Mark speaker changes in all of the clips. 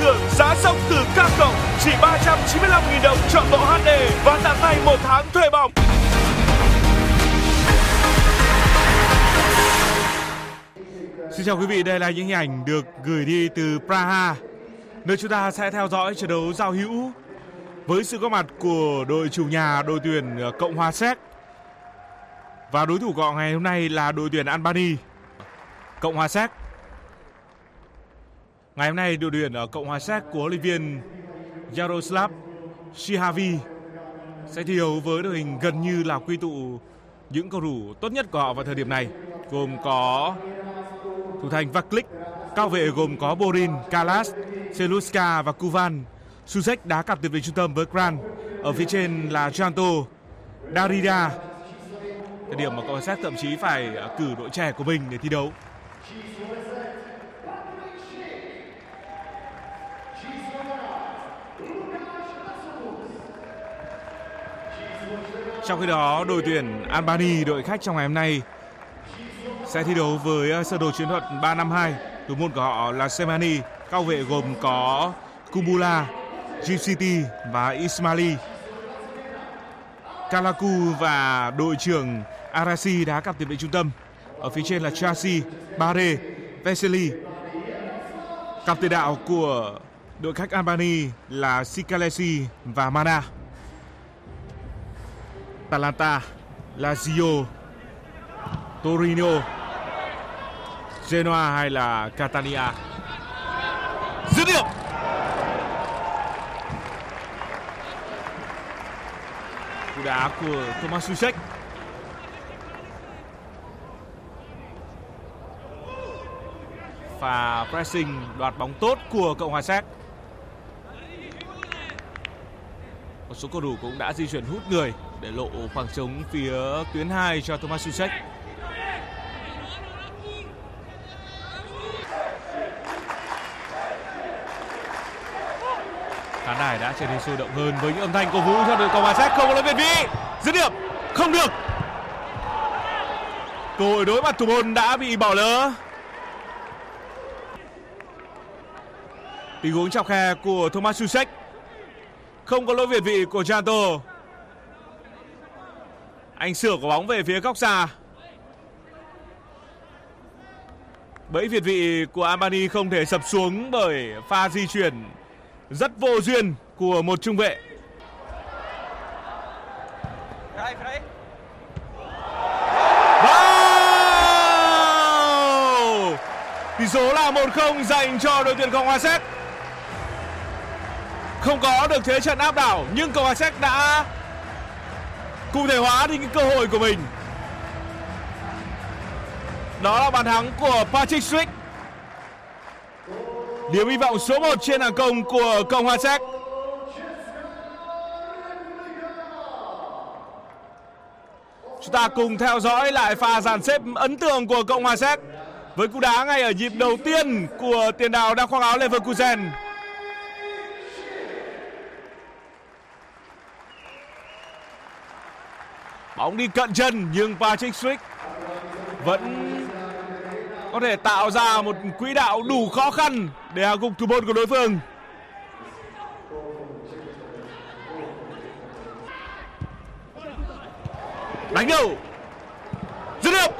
Speaker 1: thưởng giá sông từ các cộng chỉ 395.000 đồng chọn bộ HD và tặng ngay một tháng thuê bóng.
Speaker 2: Xin chào quý vị, đây là những hình ảnh được gửi đi từ Praha, nơi chúng ta sẽ theo dõi trận đấu giao hữu với sự có mặt của đội chủ nhà đội tuyển ờ, Cộng hòa Séc và đối thủ của họ ngày hôm nay là đội tuyển Albania Cộng hòa Séc. Ngày hôm nay đội tuyển ở Cộng hòa Séc của huấn luyện viên Jaroslav Shihavi sẽ thi đấu với đội hình gần như là quy tụ những cầu thủ tốt nhất của họ vào thời điểm này gồm có thủ thành Vaklik, cao vệ gồm có Borin, Kalas, Seluska và Kuvan. Susek đá cặp tuyệt vời trung tâm với Kran. Ở phía trên là Janto, Darida. Thời điểm mà Cộng Séc thậm chí phải cử đội trẻ của mình để thi đấu. Trong khi đó, đội tuyển Albany, đội khách trong ngày hôm nay sẽ thi đấu với ờ, sơ đồ chiến thuật 352. Thủ môn của họ là Semani, cao vệ gồm có Kubula, GCT và Ismaili. Kalaku và đội trưởng Arasi đá cặp tiền vệ trung tâm. Ở phía trên là Chasi, Bare, Vesely. Cặp tiền đạo của đội khách Albany là Sikalesi và Mana. Atalanta, Lazio, Torino, Genoa hay là Catania. Dứt điểm. Cú đá của Thomas Susek. và pressing đoạt bóng tốt của Cộng hòa Séc. Một số cầu thủ cũng đã di chuyển hút người để lộ khoảng trống phía tuyến 2 cho Thomas Susek. khán đài đã trở nên sôi động hơn với những âm thanh cổ vũ cho đội cầu hòa séc. Không có lỗi việt vị dứt điểm. Không được. Cơ hội đối mặt thủ môn đã bị bỏ lỡ. Tình huống chọc khe của thomas susek không có lỗi việt vị của Janto anh sửa quả bóng về phía góc xa bẫy việt vị của Albany không thể sập xuống bởi pha di chuyển rất vô duyên của một trung vệ. Wow! Tỷ số là 1-0 dành cho đội tuyển Cộng hòa Séc. Không có được thế trận áp đảo, nhưng Cộng hòa Séc đã cụ thể hóa đi những cơ hội của mình. Đó là bàn thắng của Patrick Swick Điểm hy vọng số 1 trên hàng công của Cộng hòa Séc. Chúng ta cùng theo dõi lại pha dàn xếp ấn tượng của Cộng hòa Séc với cú đá ngay ở nhịp đầu tiên của tiền đạo đang khoác áo Leverkusen. Bóng đi cận chân, nhưng Patrick Swick vẫn có thể tạo ra một quỹ đạo đủ khó khăn để hạ gục thủ môn của đối phương. Đánh đầu. Dứt điểm.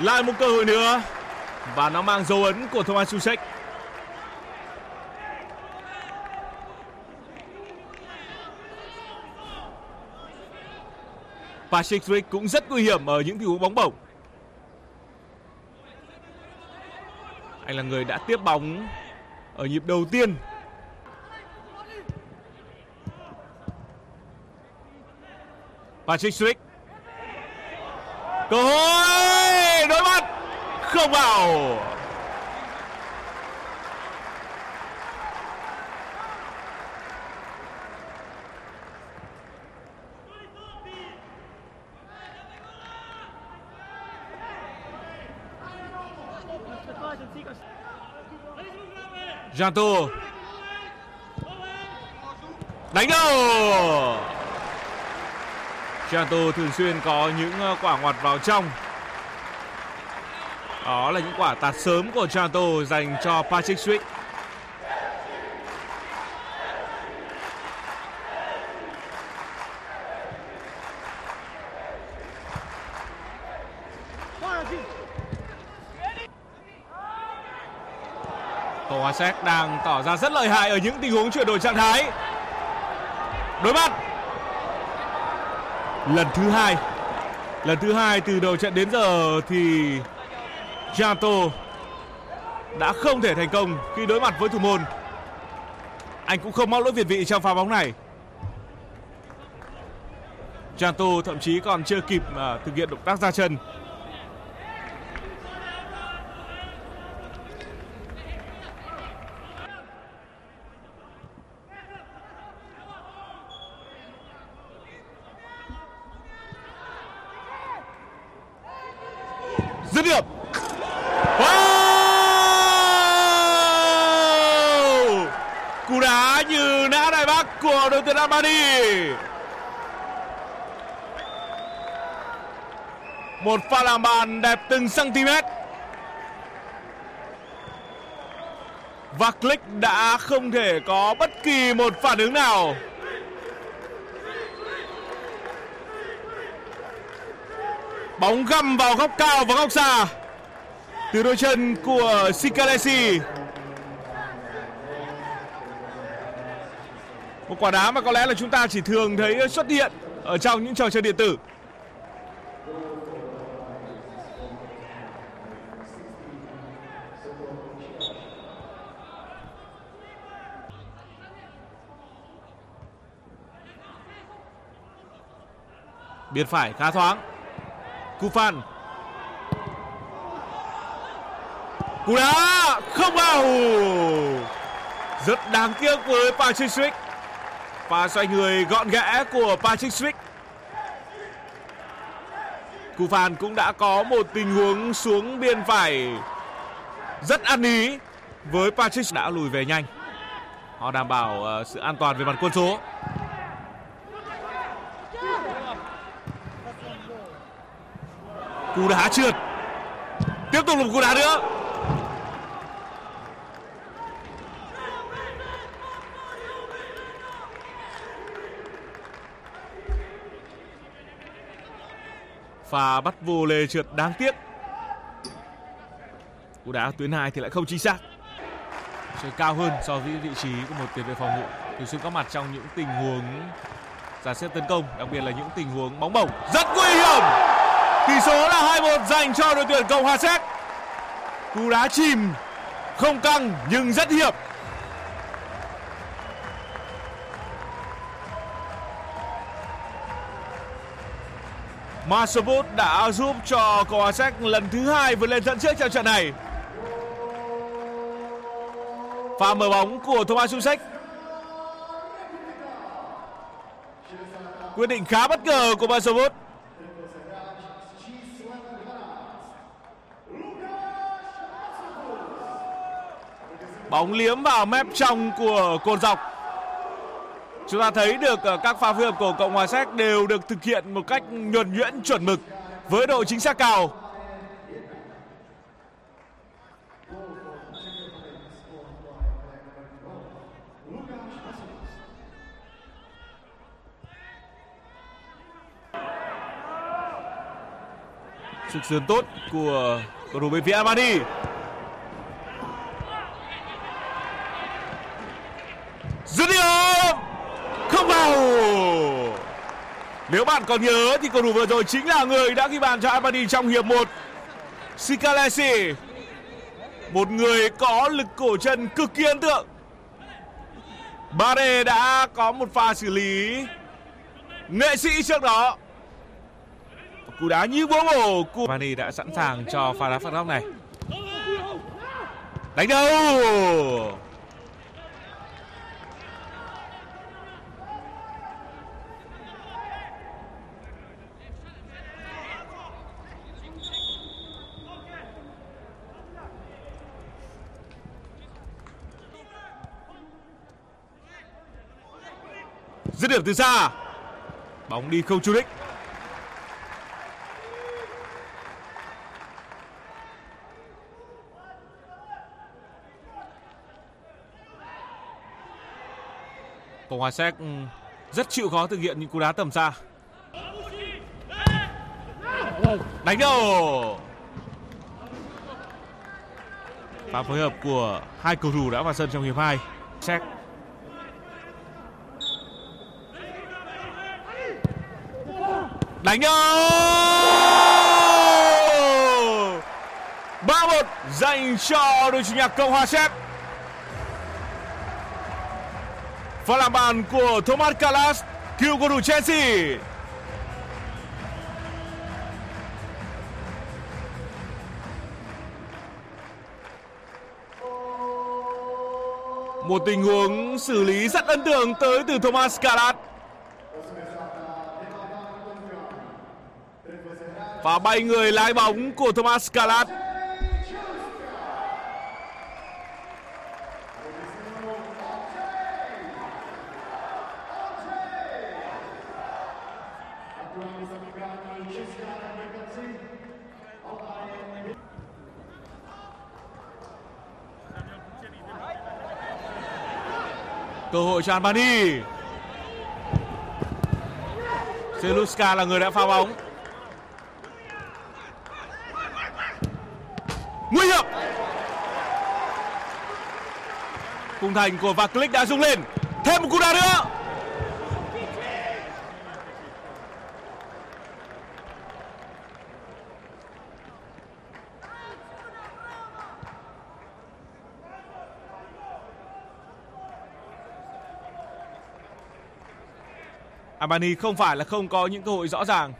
Speaker 2: Lại một cơ hội nữa, và nó mang dấu ấn của Thomas Susek. Patrick Schick cũng rất nguy hiểm ở những tình huống bóng bổng. Anh là người đã tiếp bóng ở nhịp đầu tiên. Patrick Schick. Cơ hội đối mặt không vào. Janto đánh đầu. Janto thường xuyên có những ờ, quả ngoặt vào trong. Đó là những quả tạt sớm của Janto dành cho Patrick Swick. Séc đang tỏ ra rất lợi hại ở những tình huống chuyển đổi trạng thái. Đối mặt. Lần thứ hai. Lần thứ hai từ đầu trận đến giờ thì Jato đã không thể thành công khi đối mặt với thủ môn. Anh cũng không mắc lỗi việt vị trong pha bóng này. Jato thậm chí còn chưa kịp uh, thực hiện động tác ra chân dứt điểm. Wow! cú đá như nã đại bác của đội tuyển Albany một pha làm bàn đẹp từng cm và Click đã không thể có bất kỳ một phản ứng nào. Bóng găm vào góc cao và góc xa từ đôi chân của Sikalesi. Một quả đá mà có lẽ là chúng ta chỉ thường thấy xuất hiện ở trong những trò chơi điện tử. Biên phải khá thoáng Cú Phan Cú đá không vào. Rất đáng tiếc với Patrick Swick Pha xoay người gọn gẽ của Patrick Swick Cú Phan cũng đã có một tình huống xuống biên phải. Rất ăn ý với Patrick đã lùi về nhanh. Họ đảm bảo ờ, sự an toàn về mặt quân số. Cú đá trượt. Tiếp tục là một cú đá nữa. Pha bắt vô lê trượt đáng tiếc. Cú đá tuyến hai thì lại không chính xác. Chơi cao hơn so với vị trí của một tiền vệ phòng ngự. Thường xuyên có mặt trong những tình huống, giả xếp tấn công, đặc biệt là những tình huống bóng bổng, rất nguy hiểm. Tỷ số là 2-1 dành cho đội tuyển Cộng hòa Séc. Cú đá chìm, không căng nhưng rất hiệp. Masabut đã giúp cho Cộng hòa Séc lần thứ hai vượt lên dẫn trước trong trận này. Pha mở bóng của Thomas Susek. Quyết định khá bất ngờ của Masabut. Bóng liếm vào mép trong của cột dọc. Chúng ta thấy được ờ, các pha phối hợp của Cộng hòa Séc đều được thực hiện một cách nhuần nhuyễn, chuẩn mực với độ chính xác cao. Sức sườn tốt của cầu thủ bên phía Armani. dứt điểm không vào nếu bạn còn nhớ thì cầu thủ vừa rồi chính là người đã ghi bàn cho Albany trong hiệp 1 Sikalesi, một người có lực cổ chân cực kỳ ấn tượng. Bade đã có một pha xử lý nghệ sĩ trước đó. Cú đá như búa bổ của Albany đã sẵn sàng cho pha đá phạt góc này. Đánh đâu? Dứt điểm từ xa. Bóng đi không chú đích. Cộng hòa Séc ừ, rất chịu khó thực hiện những cú đá tầm xa. Đánh đầu. và phối hợp của hai cầu thủ đã vào sân trong hiệp 2. Séc đánh nhau 3-1 dành cho đội chủ nhà Cộng hòa Séc. Pha làm bàn của Thomas Kalas cựu cầu thủ Chelsea. Một tình huống xử lý rất ấn tượng tới từ Thomas Kalas Và bay người lái bóng của Thomas Calat. cơ hội cho Albany Seluska là người đã phá bóng nguy hiểm khung thành của Vaclick đã rung lên. Thêm một cú đá nữa. Armani không phải là không có những cơ hội rõ ràng.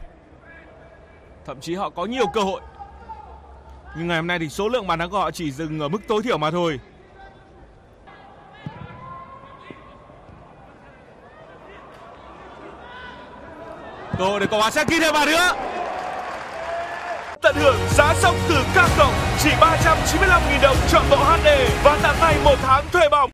Speaker 2: Thậm chí họ có nhiều cơ hội. Nhưng ngày hôm nay thì số lượng bàn thắng của họ chỉ dừng ở mức tối thiểu mà thôi. Cơ hội để cầu hòa sẽ ghi thêm bàn nữa.
Speaker 1: Tận hưởng giá sốc từ các cộng, chỉ 395.000 đồng chọn bộ HD và tặng ngay một tháng thuê bóng